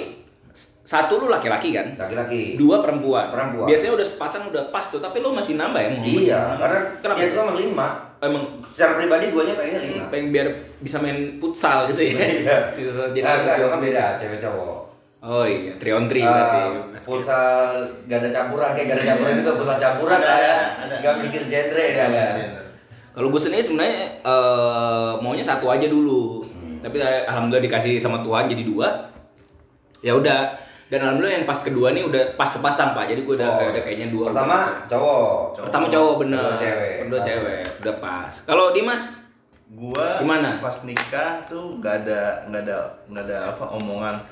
satu lu laki-laki kan? laki-laki. Dua perempuan. Perempuan. Biasanya udah sepasang udah pas tuh, tapi lu masih nambah ya? Mau Iya, karena kenapa ya itu emang lima. Emang Secara pribadi guanya pengennya lima. pengen biar bisa main futsal gitu ya? Iya. [laughs] Gitu, jadi Ah, satu kan beda, cewek cowok. Oh iya, 3 on 3 berarti. Ah, Basket. futsal ganda campuran kayak ganda campuran itu futsal campuran Ada, lah ya. ada, ada. Enggak mikir genre ya ada. Kalau gue sendiri sebenarnya eh, maunya satu aja dulu. Hmm. Tapi eh, alhamdulillah dikasih sama Tuhan jadi dua. Ya udah. Dan alhamdulillah yang pas kedua nih udah pas sepasang pak. Jadi gue udah, Oh, udah kayaknya dua. Pertama cowok. Pertama cowok bener. Kedua cewek. Kedua Pas. cewek. Udah pas. Kalau Dimas Gua Gimana? pas nikah tuh nggak ada nggak ada nggak ada apa omongan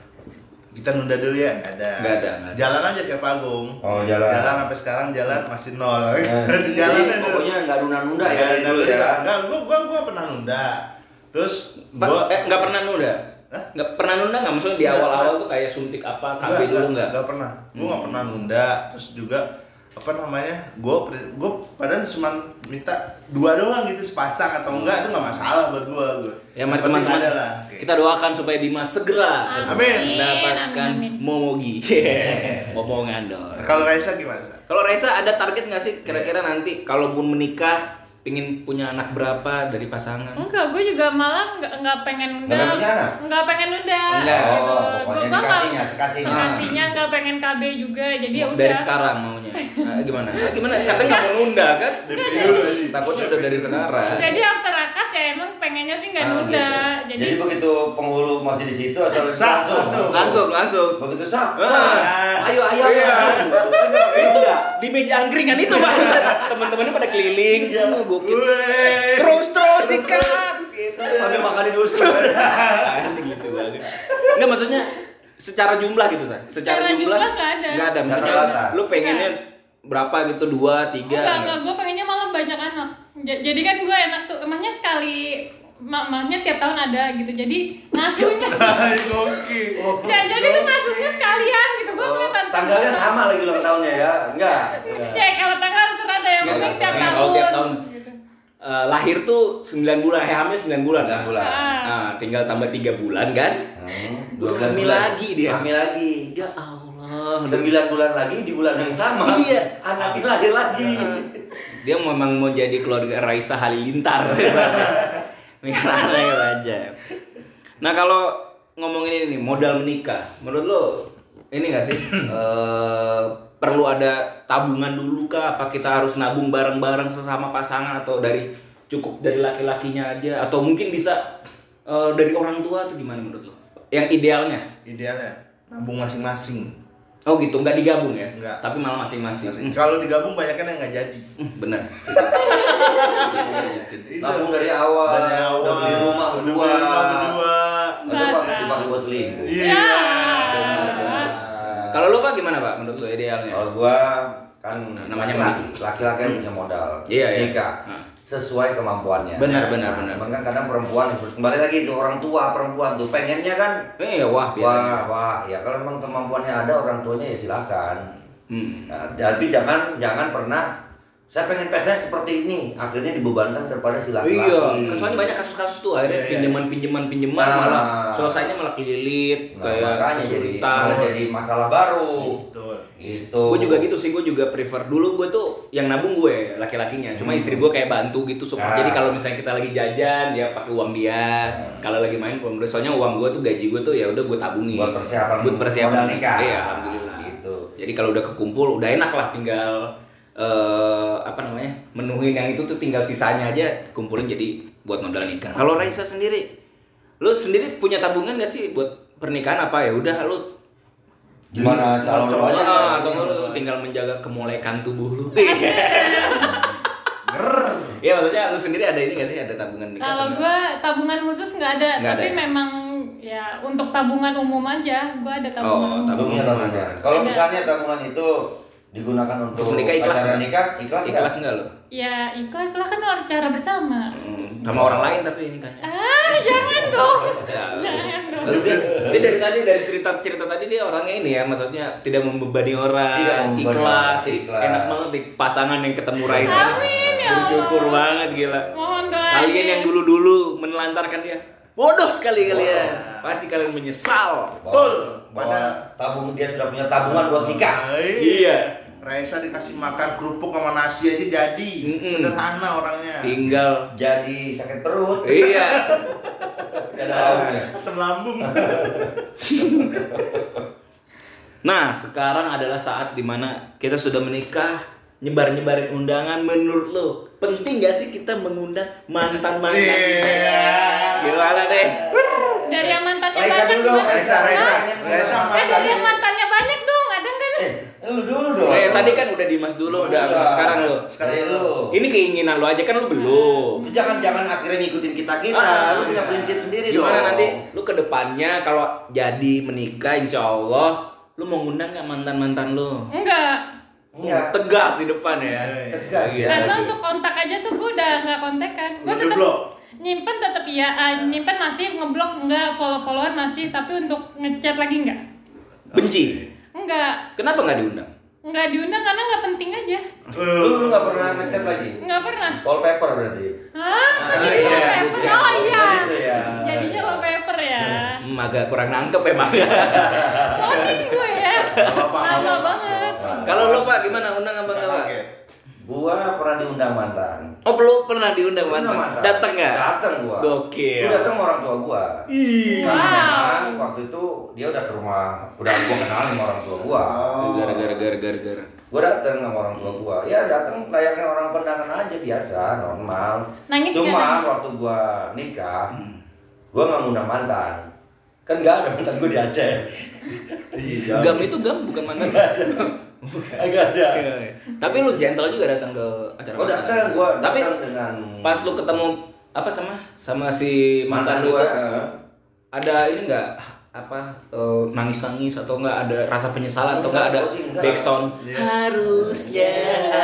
kita nunda dulu ya nggak ada Nggak ada, ada. jalan aja kayak panggung Oh, jalan. jalan sampai sekarang jalan masih nol Eh, [laughs] masih jalan jadi aja. pokoknya nggak nunda-nunda ya Nggak nunda. ya. nggak gua gua gua pernah nunda terus Pa- gua eh, nggak pernah nunda Hah? nggak pernah nunda nggak? Maksudnya di awal-awal tuh kayak suntik apa KB Nggak, dulu nggak, nggak? Pernah. Gua nggak pernah nunda. Terus juga apa namanya gua gua padahal cuma minta dua doang gitu sepasang atau enggak itu nggak masalah buat gua gua. Ya mari Yang penting teman-teman kita doakan supaya Dimas segera Amin. mendapatkan amin, momogi. Momo ngandol Nah, kalau Raisa gimana Sa? kalau Raisa ada target nggak sih kira-kira nanti kalaupun menikah pingin punya anak berapa dari pasangan Enggak, gue juga malah nggak nggak pengen Nggak nunda, punya anak? nggak pengen nunda. Enggak. gitu. Oh, Gua- pokoknya gua dikasihnya, sekasihnya. sekasihnya nggak pengen KB juga, jadi ya udah. dari sekarang maunya Nah, gimana Ah, [laughs] gimana katanya nggak mau nunda kan takutnya udah dari sekarang Jadi after akad ya emang pengennya sih nggak Ah, nunda. gitu. Jadi, Jadi begitu penghulu masih di situ asal Sah, langsung. langsung langsung Begitu sah, Ah. sah. Ayo ayo. Iya. Itu di meja angkringan itu bang teman-temannya pada keliling oh, gokil Weh. terus terus sikat gitu Sambil makan di dusun. Anjing lucu banget nggak maksudnya secara jumlah gitu sa secara Secara jumlah jumlah nggak ada. nggak ada maksudnya lu pengennya berapa gitu dua tiga enggak enggak, gue pengennya malah banyak anak. Ja- Jadi kan gue enak tuh, emangnya sekali ma- mamanya tiap tahun ada gitu. Jadi ngasuhnya, [laughs] gokil. [laughs] ya jadi tuh ngasuhnya sekalian gitu. Gue Oh, ngeliat tanggalnya sama lagi ulang tahunnya ya? Enggak. [laughs] Ya kalau tanggal serah ada yang Nggak, penting tiap nggak, tahun. kalau tiap tahun. Gitu. Eh, lahir tuh 9 bulan, eh, hamil 9 bulan. Sembilan bulan. Ah. Nah, tinggal tambah 3 bulan kan? Hmm, Udah 12 hamil bulan. lagi dia. Hamil lagi. Ya Allah. Sembilan bulan lagi di bulan yang sama. Iya. Anaknya lahir lagi. Dia memang mau jadi keluarga Raisa Halilintar. [laughs] Aneh aja. Nah, kalau ngomongin ini modal menikah, menurut lo ini gak sih [clears throat] eh, perlu ada tabungan dulu kah? Apa kita harus nabung bareng-bareng sesama pasangan atau dari cukup dari laki-lakinya aja atau mungkin bisa eh, dari orang tua atau gimana menurut lo? Yang idealnya? Idealnya nabung masing-masing. Oh gitu, nggak digabung ya? Nggak. Tapi malah masing-masing. Hmm, Kalau digabung banyak kan yang nggak jadi. hmm, benar. Tabung dari awal. Dari awal. Udah beli rumah udah berdua. berdua. Atau pakai dipakai buat selingkuh. Iya. Ya. Benar. Kalau lo pak gimana pak? Menurut lo idealnya? Kalau gua kan Namanya laki-laki, laki-laki kan punya modal. Iya, iya. Nikah. Sesuai kemampuannya. Benar, Ya, benar, nah, benar. cuman kan kadang perempuan kembali lagi tuh orang tua perempuan tuh pengennya kan Eh wah biasanya. wah wah ya kalau memang kemampuannya ada orang tuanya ya silakan. Hmm. Nah, tapi jangan jangan pernah saya pengen pesnya seperti ini akhirnya dibebankan kepada si laki-laki. Iya, soalnya banyak kasus-kasus tuh akhirnya Iya, iya. pinjaman pinjaman pinjaman Nah. malah selesainya malah kelilit Nah, kayak makanya jadi, kesulitan. malah jadi masalah baru. Betul. Gitu. Gue juga gitu sih, gue juga prefer dulu gue tuh yang nabung gue laki-lakinya. Cuma istri gue kayak bantu gitu supaya Nah. jadi kalau misalnya kita lagi jajan dia pakai uang dia. Kalau lagi main uang dia. Soalnya uang gue tuh gaji gue tuh ya udah gue tabungin. Buat persiapan Buat persiapan nikah. Iya, alhamdulillah. Gitu. Jadi kalau udah kekumpul udah enak lah tinggal eh apa namanya menuhin yang itu tuh tinggal sisanya aja kumpulin jadi buat modal nikah. Kalau Raisa sendiri, lu sendiri punya tabungan gak sih buat pernikahan apa ya udah lu Gimana calon lu aja? Ah, atau lu tinggal menjaga kemolekan tubuh lu. [laughs] Iya maksudnya lu sendiri ada ini gak sih ada tabungan nikah? Kalau gue tabungan khusus nggak ada, Nggak tapi ada ya? memang ya untuk tabungan umum aja, gue ada tabungan. Oh, umum. tabungan. Tabungan. Kalau misalnya tabungan itu digunakan untuk Untuk nikah ikhlas acara nggak? nikah, ikhlas? Ikhlas enggak lu? Ya ikhlas lah kan cara bersama. Hmm, sama orang lain tapi nikahnya. Ah jangan [laughs] dong, Ya, jangan dong. Bagus ya. Dia dari tadi dari cerita cerita tadi dia orangnya ini ya, maksudnya tidak membebani orang, Tidak membebani ikhlas, ikhlas. enak banget nih pasangan yang ketemu Raisa. Amin, ya Bersyukur Allah. banget gila. Mohon doanya. Kalian yang dulu-dulu menelantarkan dia, bodoh sekali kalian. Pasti kalian menyesal. Betul. Pada tabung dia sudah punya tabungan buat nikah. Iya. Raisa dikasih makan kerupuk sama nasi aja jadi. Mm-mm. Sederhana orangnya. Tinggal Jadi sakit perut. iya. [laughs] Lauknya. Asam lambung. [laughs] Nah, sekarang adalah saat di mana kita sudah menikah, nyebar-nyebarin undangan. Menurut lo, penting gak sih kita mengundang mantan-mantan kita? Iya. Gimana deh? Dari yang mantannya Raisa banyak dulu? Raisa, Raisa. Raisa Eh dari yang mantannya. mantannya banyak dong, ada kan? Eh, lu dulu dong. Eh, Kayak tadi kan udah Dimas dulu, udah Udah. sekarang lu. Sekarang lu. Ini keinginan lu aja kan lu belum. Lu jangan jangan akhirnya ngikutin kita kita. Ah, lu punya prinsip sendiri Gimana dong. nanti lu ke depannya kalau jadi menikah insya Allah lu mau ngundang nggak mantan mantan lu? Enggak. Iya. Tegas di depan ya. Tegas Iya. ya. Karena untuk kontak aja tuh gue udah nggak kontekan. Gue tetap nyimpen tetap iya, ah, nyimpen masih ngeblok enggak, follow-followan masih, tapi untuk ngechat lagi enggak. Benci. Enggak. Kenapa nggak diundang? Enggak diundang karena nggak penting aja. Lu lu nggak pernah ngechat lagi? Enggak pernah. Wallpaper berarti. Hah? Ah, Jadi iya, wallpaper? Oh iya. Gitu ya. Jadinya wallpaper ya. Hmm, agak kurang nangkep emang. [laughs] Coding gue ya. Lama banget. Kalau lu Pak gimana undang apa enggak Pak? Oke. Gua pernah diundang mantan. Oh, lu pernah diundang Undang mantan? Datang nggak? Datang gua. Gokil. Gua datang orang tua gua. Ih. Karena Wow. memang waktu itu dia udah ke rumah, udah gua kenal sama orang tua gua. Gara-gara gara-gara gara. Gua datang sama orang tua gua. Ya datang layaknya orang kondangan aja biasa, normal. Nangis Cuma waktu gua nikah, gua nggak ngundang mantan. Kan nggak ada mantan gua di Aceh. Iya. Gam itu gam bukan mantan. [laughs] Agak ada. Tapi lu gentle juga datang ke acara. Oh datang gua Tapi datang dengan pas lu ketemu apa sama sama si mantan, mantan lu gua. itu eh. ada ini enggak apa nangis nangis atau enggak ada rasa penyesalan atau Enggak, enggak ada enggak. backsound Iya. harusnya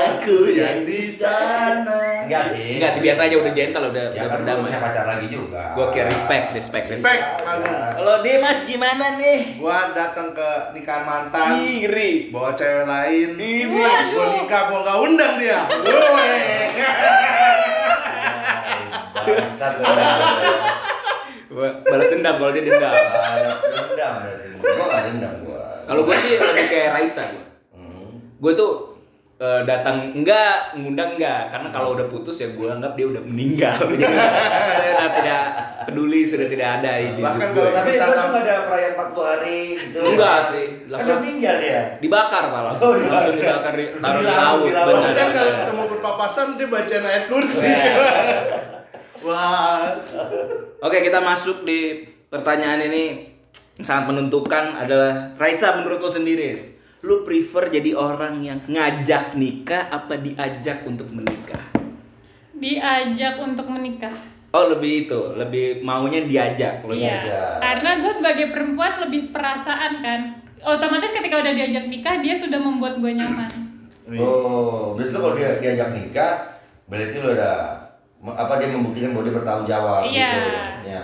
aku yang di sana Enggak sih. enggak sih biasa aja udah gentle udah Ya udah kan berdamai punya pacar lagi juga. gua kira respect respect respect Respect, Agung. kalau Dimas gimana nih Gua datang ke nikahan mantan. Ih, ngeri bawa cewek lain Ini. Gua nikah gua gak undang dia [laughs] Bangsat. Balas dendam kalau dia dendam Dendam berarti. Gua dendam gua. kalau gue sih lebih kayak Raisa gue Hmm. gue tuh eh, datang enggak ngundang enggak karena kalau udah putus ya gue anggap dia udah meninggal [laughs] saya udah tidak peduli sudah tidak ada di Bahkan gue Tapi gua tuh nggak ada perayaan 40 hari gitu. Enggak sih, Kan langsung- udah meninggal ya. dibakar pak langsung Oh, dibakar. langsung dibakar di taruh di laut, benar kan kalau ketemu berpapasan dia bacain ayat kursi [laughs] wah oke kita masuk di pertanyaan ini yang sangat menentukan adalah Raisa menurut lo sendiri lu prefer jadi orang yang ngajak nikah apa diajak untuk menikah Diajak untuk menikah. oh lebih itu lebih maunya diajak lo Iya. diajak. Karena gue sebagai perempuan lebih perasaan kan. Otomatis ketika udah diajak nikah dia sudah membuat gue nyaman. Oh, berarti lo kalau dia diajak nikah, berarti lo udah apa dia membuktikan bahwa dia bertanggung jawab Iya. gitu. Ya.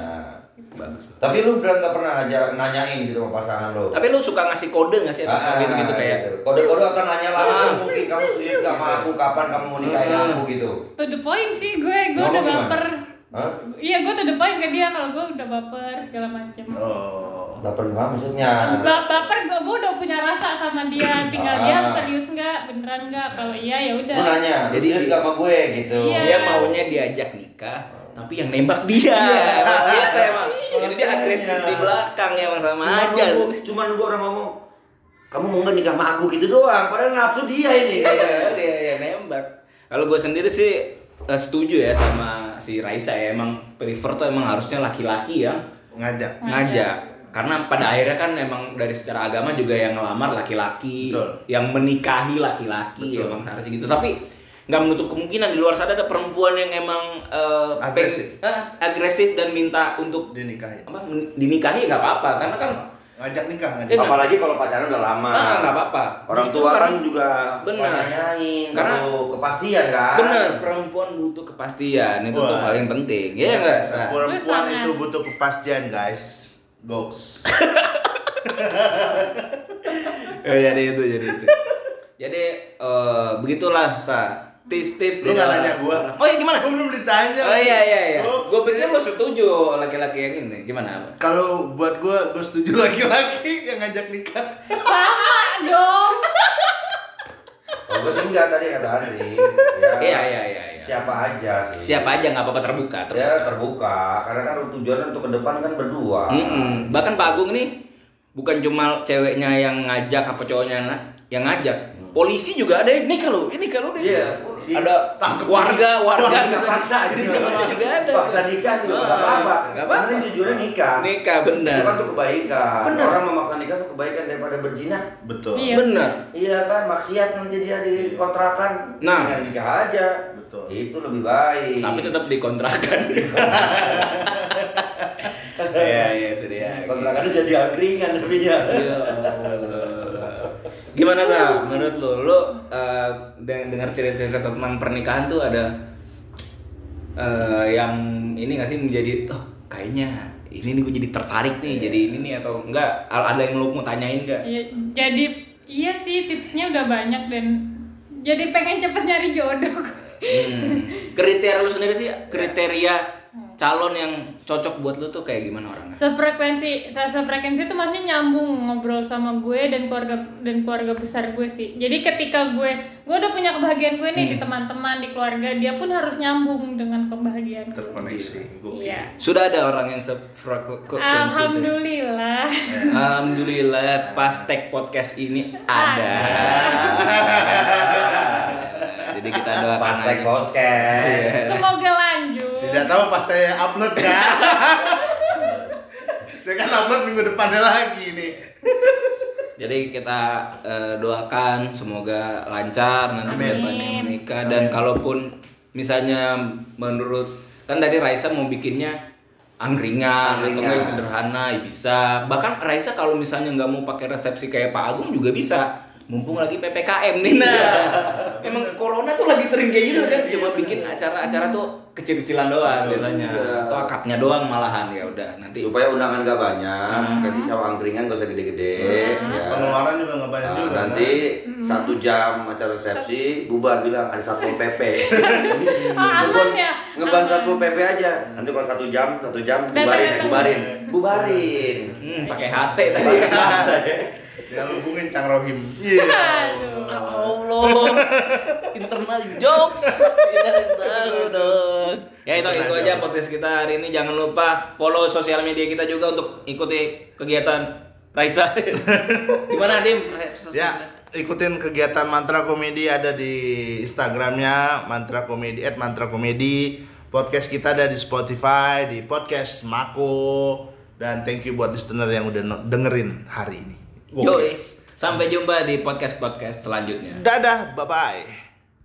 bagus Tapi lu benar nggak pernah aja nanyain gitu sama pasangan lo. tapi lu suka ngasih kode nggak sih Ah, gitu-gitu kayak gitu. kode-kode akan nanya langsung Ah. mungkin kamu setuju nggak sama aku kapan kamu mau nikahin Ah. aku gitu. To the point sih gue, gue Ngomong udah baper. Hah? Iya gue to the point ke dia kalau gue udah baper segala macem. oh Baper gimana maksudnya? Ba- baper gue, gue udah punya rasa sama dia, tinggal dia Ah. serius nggak, beneran nggak. Kalau iya ya udah. Lu nanya, Jadi- nggak sama gue gitu. Iya. dia maunya diajak nikah tapi yang nembak dia emang gitu emang jadi dia agresif di belakang emang sama Cuman aja lu, cuman lu orang ngomong kamu mau nggak nikah sama aku gitu doang, padahal nafsu dia ini. Iya, dia yang nembak kalau gue sendiri sih eh, setuju ya sama si Raisa ya emang prefer tuh emang harusnya laki-laki yang ngajak ngajak karena pada akhirnya kan emang dari secara agama juga yang ngelamar laki-laki yang menikahi laki-laki emang harusnya gitu tapi nggak menutup kemungkinan di luar sana ada perempuan yang emang eh, Agresif. peng- eh, agresif dan minta untuk dinikahin apa dinikahi nggak apa-apa karena kan ngajak nikah ngajak Iya, Apalagi kalau pacaran udah lama. ah, nggak apa-apa Orang Justru tua kan juga Benar. nanyain, Karena- butuh kepastian kan. bener perempuan butuh kepastian itu tuh Wah. paling penting ya nggak Sa? perempuan itu butuh kepastian guys goks [laughs] Eh, jadi itu jadi itu. Jadi eh, begitulah sa. Tips tips Lu nggak nanya gua. oh ya gimana? Gua belum ditanya. Oh iya iya iya. Goks, gue pikir lo setuju laki-laki yang ini. Gimana? Kalau buat gua gua setuju [laughs] laki-laki yang ngajak nikah. Sama dong. Gue sih enggak tadi kata Andri. Ya, iya iya iya iya Siapa aja sih. siapa aja nggak apa-apa terbuka terbuka Ya terbuka, karena kan tujuannya untuk ke depan kan berdua. Mm-mm. bahkan Pak Agung nih bukan cuma ceweknya yang ngajak apa cowoknya nah, yang ngajak. Polisi juga ada ini kalau ini kalau Iya. Ada Tangkep warga warga Warga bisa paksa jadi gitu. paksa juga ada. Paksa nikah juga nggak apa-apa. Nggak apa-apa. Jujurnya nikah. Nikah benar. Itu kan tuh kebaikan. Benar. Orang memaksa nikah tuh kebaikan daripada berzina. Betul. Iya. Benar. Iya kan, maksiat nanti dia dikontrakan. Nah. Dengan nikah aja. Betul. Itu lebih baik. Tapi tetap dikontrakan. [laughs] Iya, iya itu dia. kontrakannya jadi angkringan namanya. Ya Allah. Gimana sih menurut lo? Lo eh, deng- dengar cerita-cerita tentang pernikahan tuh ada eh, yang ini nggak sih menjadi oh kayaknya ini nih gue jadi tertarik nih jadi ini nih atau enggak ada yang lo mau tanyain enggak? Iya, jadi iya sih tipsnya udah banyak dan jadi pengen cepet nyari jodoh. Hmm. Kriteria lo sendiri sih kriteria calon yang cocok buat lo tuh kayak gimana orangnya? Sefrekuensi, se- sefrekuensi itu maksudnya nyambung ngobrol sama gue dan keluarga dan keluarga besar gue sih. Jadi ketika gue gue udah punya kebahagiaan gue nih di teman-teman, di keluarga, dia pun harus nyambung dengan kebahagiaan gue. Terkoneksi. Gokil. Iya. Sudah ada orang yang sefrekuensi itu? Alhamdulillah. Alhamdulillah pas tag podcast ini ada. Jadi kita doakan Pas tag aja. podcast. Semoga. Tidak tahu pas saya upload kan. [laughs] saya kan upload minggu depannya lagi nih. Jadi kita eh, doakan semoga lancar nanti ke depannya menikah. Dan kalaupun misalnya menurut kan tadi Raisa mau bikinnya angkringan atau enggak yang sederhana ya bisa. Bahkan Raisa kalau misalnya nggak mau pakai resepsi kayak Pak Agung juga bisa mumpung lagi ppkm nih nah emang corona tuh lagi sering kayak gitu kan cuma bikin acara-acara tuh kecil-kecilan doang biasanya atau akadnya doang malahan ya udah nanti Supaya undangan gak banyak, jadi sama angkringan gak usah gede-gede. ya. Pengeluaran juga nggak banyak Nah, juga. nanti satu jam acara resepsi, bubar bilang ada satpol pp. [laughs] Ah, aman ya. Ngeban Aman. satpol pp aja. Nanti kalau satu jam, satu jam bubarin, bubarin, bubarin. hmm, pakai HT tadi [laughs] Jangan hubungin Cang Rohim. Iya. Aduh. Ya Allah, internal jokes. Kita tahu dong. Ya itu itu aja podcast kita hari ini. Jangan lupa follow sosial media kita juga untuk ikuti kegiatan Raisa. [laughs] Gimana Dim? Ya, ikutin kegiatan Mantra Komedi ada di Instagramnya Mantra Komedi at Mantra Komedi. Podcast kita ada di Spotify, di podcast Mako. Dan thank you buat listener yang udah dengerin hari ini. Yo, sampai jumpa di podcast podcast selanjutnya. Dadah, bye bye.